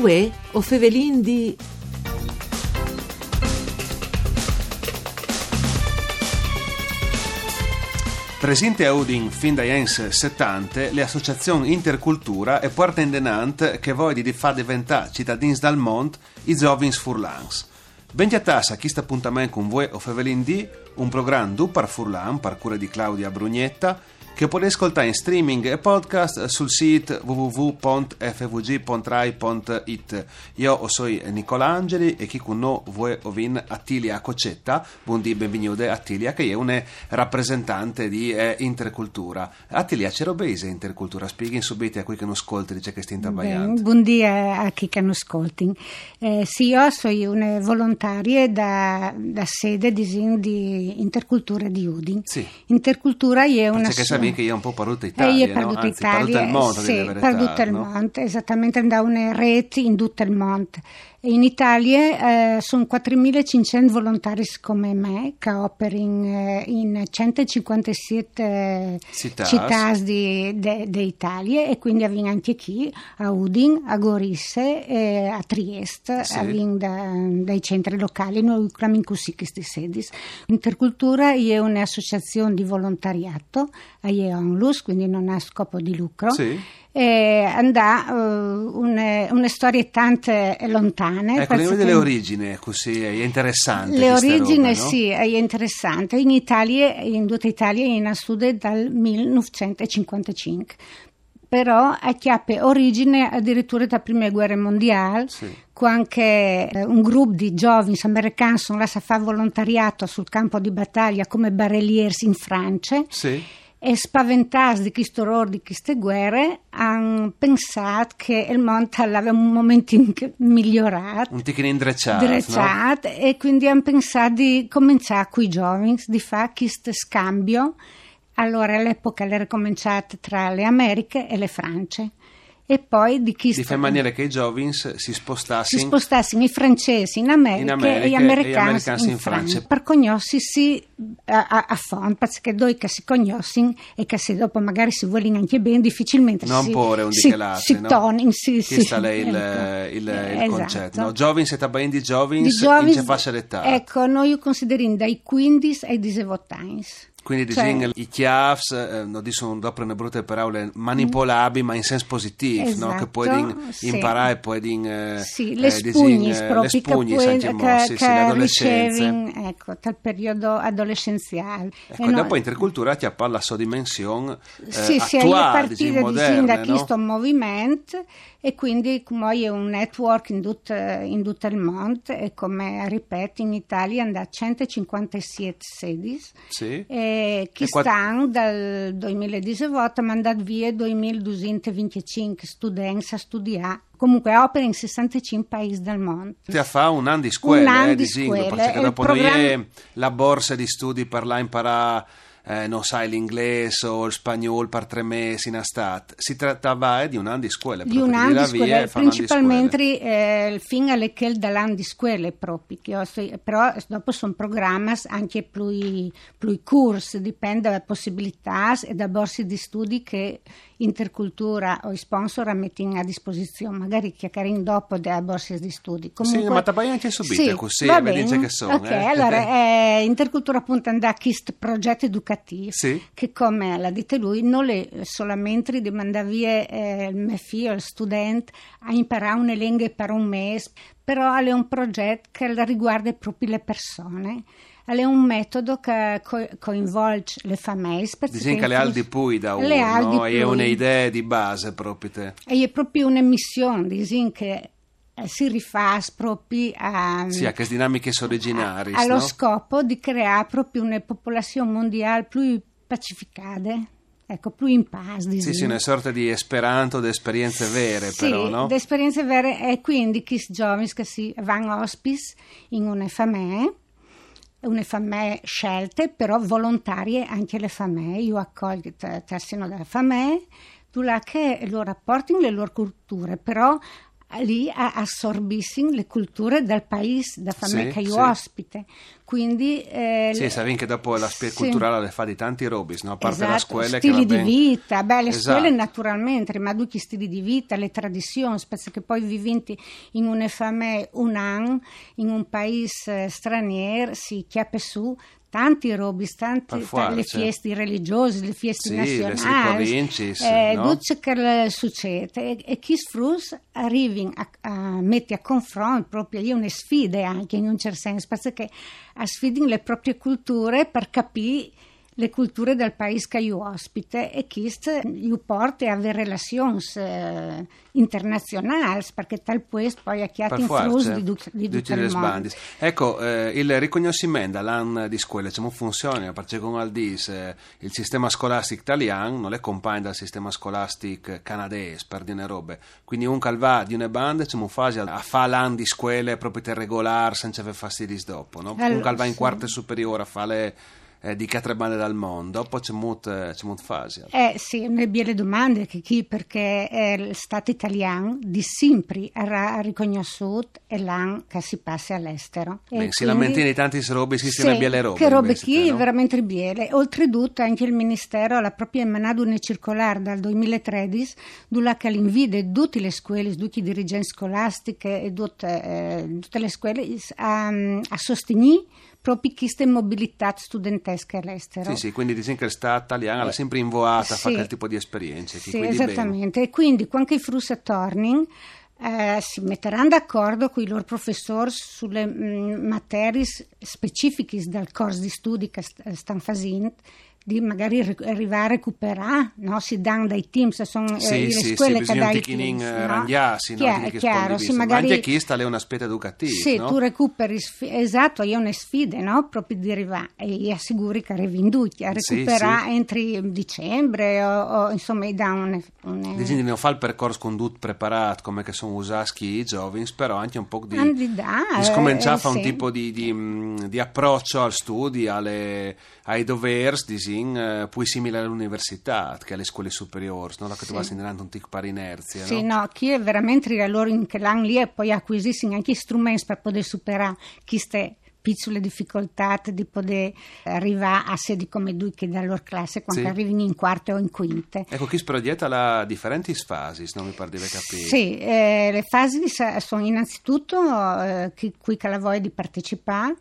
Uè, o fevelin di... Presente a Udin fin dagli anni 70, le associazioni Intercultura e porta in denant che vogliono di far diventare cittadini dal mondo i giovani furlans. Benti a chi sta appuntamento con voi o Fevelin D, un programma du par furlan, par cura di Claudia Brugnetta, che potete ascoltare in streaming e podcast sul sito www.fvg.rai.it. Io sono Nicola Angeli e chi con noi vuoi ovin Attilia Cocetta, buondì benvenuti Attilia che è una rappresentante di eh, Intercultura. Attilia, c'è base Intercultura? Spieghi subito a qui che non ascolti, dice che stiamo trabalhando. Buondì a chi che non ascolti. Eh, sì, io sono una volontaria da, da sede di, di Intercultura di Udin. Sì. Intercultura è una... Perché che io un po' paruta Italia, e io no? Anzi, Italia, il mondo, sì, per tutto il mondo, esattamente da una rete in tutto il mondo. In Italia eh, sono 4.500 volontari come me che operano eh, in 157 città d'Italia e quindi avviene anche qui a Udin, a Gorisse, eh, a Trieste, sì. da, dai centri locali, noi chiamiamo così questi sedi. Intercultura è un'associazione di volontariato, è onlus, quindi non ha scopo di lucro. Sì e andà uh, une, une storie tante lontane. Ecco, le delle origini, così è interessante. Le origini robe, no? sì, è interessante. In Italia, in tutta Italia, è in studio dal 1955 però ha chiappe origine addirittura dalla prima guerra mondiale, sì. quando anche eh, un gruppo di giovani americani sono a fare volontariato sul campo di battaglia come barelliers in Francia. Sì e spaventati di questo orrore, di queste guerre, hanno pensato che il mondo aveva un momento migliorato. Un ticchino indrecciato. Indrecciato, no? e quindi hanno pensato di cominciare con i giovani, di fare questo scambio. Allora all'epoca era cominciato tra le Americhe e le France e poi di chi di fare in maniera che i giovani si spostassero si spostassero i francesi in America, in America e gli americani, in, in Francia. Per conoscersi a, a, a fondo perché due che si conoscono e che se dopo magari si vogliono anche bene difficilmente non si, porre un si, si no? tonin si, si, sta lei il, ecco. il, il esatto. concetto no? giovani siete bene di giovani di giovani in che fascia d'età ecco noi consideriamo dai 15 ai 18 anni quindi cioè, diciamo, i chiavs, eh, sono dopo una brutte parole, manipolabili ma in senso positivo, esatto, no? che puoi sì. imparare, puoi eh, sì, le spugni eh, proprio le spugni, che, che, che, sì, sì, l'adolescenza. ecco, dal periodo adolescenziale. Ecco, e dopo no, intercultura ti appare la sua dimensione eh, sì, attuale, sì, è partita moderne, da no? questo movimento e quindi come è un network in tutto, in tutto il mondo e come ripeto in Italia hanno 157 sedi sì. e che stanno dal 2018 mandato via 2225 studenti a studiare comunque opera in 65 paesi del mondo. Ti ha fatto un anno di scuola, un eh, di scuola, perché dopo programma... noi la borsa di studi per là imparare eh, non sai l'inglese o il spagnolo per tre mesi in estate. Si trattava eh, di un anno di scuola. Di un anno di scuola, principalmente eh, fino alle che dall'anno di scuola proprio, che però dopo sono programmi anche più, più corsi, dipende dalle possibilità e da borse di studi che Intercultura o i sponsor mettono a disposizione, magari chiacchierino dopo delle borse di studi. Comunque, sì, ma ti anche subito sì, così, vedi che sono. Ok, eh. allora eh, Intercultura appunto andà a questo progetto educativo sì. che come l'ha detto lui non è solamente di mandare via eh, il mio figlio, il studente, a imparare una lingua per un mese, però è un progetto che riguarda proprio le persone è un metodo che co- coinvolge le famiglie. Dicono che le aldi pui da uno, no? è un'idea di base proprio te. E è proprio un'emissione, dicono che eh, si rifà proprio a, sì, a queste dinamiche originali. Allo no? scopo di creare proprio una popolazione mondiale più pacificata. Ecco, più in pace. Sì, sì, una sorta di esperanto di esperienze vere, sì, però, no? di esperienze vere e quindi questi giovani che si vanno ospiti in una famiglia famiglia scelte, però volontarie anche le famiglie. Io accolgo il seno della famiglia, tu là che loro rapporti le loro culture, però lì assorbissero le culture del paese da famiglia Sì, che io sì. ospite. Quindi eh, Sì, sai che dopo la spia sì. culturale le fa di tanti robis, no? a parte la Esatto, scuola che stili di ben- vita, beh, le Esatto. scuole naturalmente, ma tutti i stili di vita, le tradizioni, specie che poi viventi in una famiglia un anno, in un paese eh, straniero, si chiappe su tanti robis, forza, le feste religiose, le feste Sì, nazionali, eh, no? tutto che le succede e, e chi sfrus arrivi a, a mettere a confronto proprio io una sfide anche in un certo senso, perché a sfidare le proprie culture per capire le culture del paese che io ospite e chi io porta a avere relazioni eh, internazionali perché tal questo poi ha chiaro Per in forza, frus certo. di, di tutti mondo. bandis. Ecco, eh, il riconoscimento dall'anno di scuola come funziona? Perché come al dis, eh, il sistema scolastico italiano non è compagno dal sistema scolastico canadese, per dire robe. Quindi un calva di una banda come fa a fare l'anno di scuola proprio per regolare senza avere fastidi dopo, no? un Allora, calva in sì. quarta superiore a fare eh, di altre bande dal mondo, dopo c'è molto, c'è molto fase. Eh sì, ne belle domande che chi perché è Stato italiano di sempre ha riconosciuto e l'anno che si passa all'estero. Beh, si lamentini di tanti robe, si Sì, biele robe. Che robe chi no? veramente biele. Oltretutto anche il Ministero ha proprio emanato una circolare dal 2013 dove che l'invide tutte le scuole, tutti i dirigenti scolastiche e tutte, eh, tutte le scuole a, a sostenere proprio queste mobilità studentesche all'estero. Sì, sì, quindi il Stato italiano è sempre invoata a sì. fare quel tipo di esperienze. Sì, quindi bene. esattamente. E quindi quando i frus tornino eh, si metteranno d'accordo con i loro professori sulle mh, materie specifiche del corso di studi che st- stanno facendo di magari ri- arrivare a recuperare, no? si danno dai team, se sono eh, Sì, le sì, scuole sì, che dai teams, eh, no? randiarsi, no? Chiaro, è sì, vista. Ma magari anche chi sta lì è un aspetto educativo, sì, no? tu recuperi, esatto, io ho una sfide, no? Proprio di arrivare e assicuri che arrivi in ducchi a Sì, entro dicembre o, o, insomma da un, un Dicono di non fare il percorso condotto preparato come che sono usati i giovani, però anche un po' di, Candidare, di scominciare a eh, fare un tipo di, di, di approccio al studio, alle- ai doveri, disin, eh, poi simile all'università, che alle scuole superiori, no? La che tu Sì. insegnando un tic per inerzia, Sì, no? no, chi è veramente allora in che l'anno lì e poi acquisisci anche strumenti per poter superare queste piccole difficoltà di poter arrivare a sedi come due che dalla loro classe quando Sì. arrivino in quarta o in quinte. Ecco, chi sproietta la differenti fasi, non mi pare di capito. Sì, eh, le fasi sono innanzitutto eh, chi, qui che la voglia di partecipare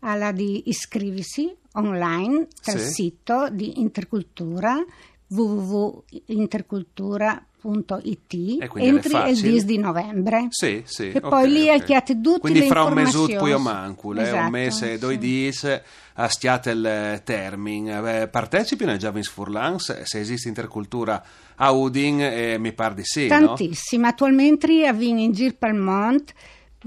alla di iscriversi online dal Sì. sito di Intercultura www.intercultura.it entri il facile? 10 di novembre. Sì, sì. E ok, poi lì ok. alchiate tutte Quindi le fra un mesut poi o mancul, eh, un Esatto, mese e due dies stiate il termine. Eh, partecipino ai Giovins Furlans, se esiste intercultura a Udin, eh, mi pare di sì, no? Tantissime. Attualmente avviene in il mondo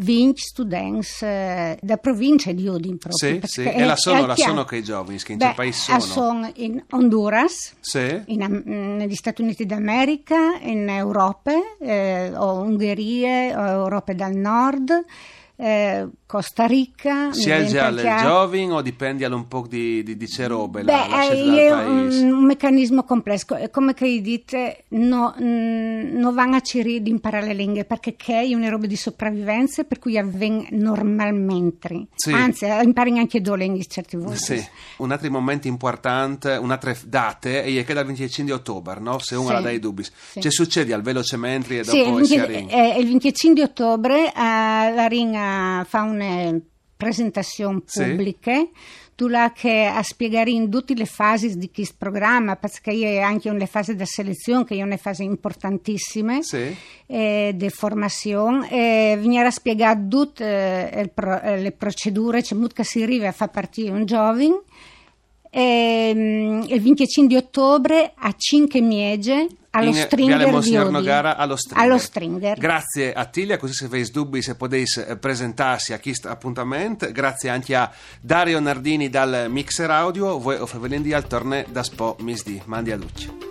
20 studenti eh, da provincia di Udin proprio. Sì, sì. è- E la sono, la sono che i giovani, che in Beh, che paese sono? sono in Honduras, Sì? in Am- negli Stati Uniti d'America, in Europa, eh, o Ungheria, o Europa del Nord, eh, Costa Rica. Sia viene già per le chiaro. giovani o dipende un po' di, di, di c'è robe Beh, la, la eh, è un, un meccanismo complesso, è come che dite, no, mm, non vanno a cercare di imparare le lingue perché che è una roba di sopravvivenza per cui avviene normalmente, Sì. anzi eh, impari anche due lingue certe volte. Sì, un altro momento importante, un'altra date è che dal 25 di ottobre, no? se uno Sì. ha dei dubbi. Sì. C'è succede al velocemente e Sì, dopo il si 20 arringa. eh, il 25 di ottobre eh, la Ring fa una presentazione Sì. pubbliche tu là che a spiegare in tutte le fasi di questo programma perché anche una fase di selezione che è una fase importantissima Sì. eh, di formazione e venire a spiegare tutte eh, pro- eh, le procedure c'è molto che si arriva a far partire un giovane e, mm, il 25 di ottobre a 5 miege allo In Stringer Viale Monsignor. Nogara allo Stringer. Allo Stringer. Grazie a Tilia, così se avete dubbi se potete eh, presentarsi a questo appuntamento. Grazie anche a Dario Nardini dal Mixer Audio, voi o Fevelendi al torne da Spo Misdi. Mandi a Lucci.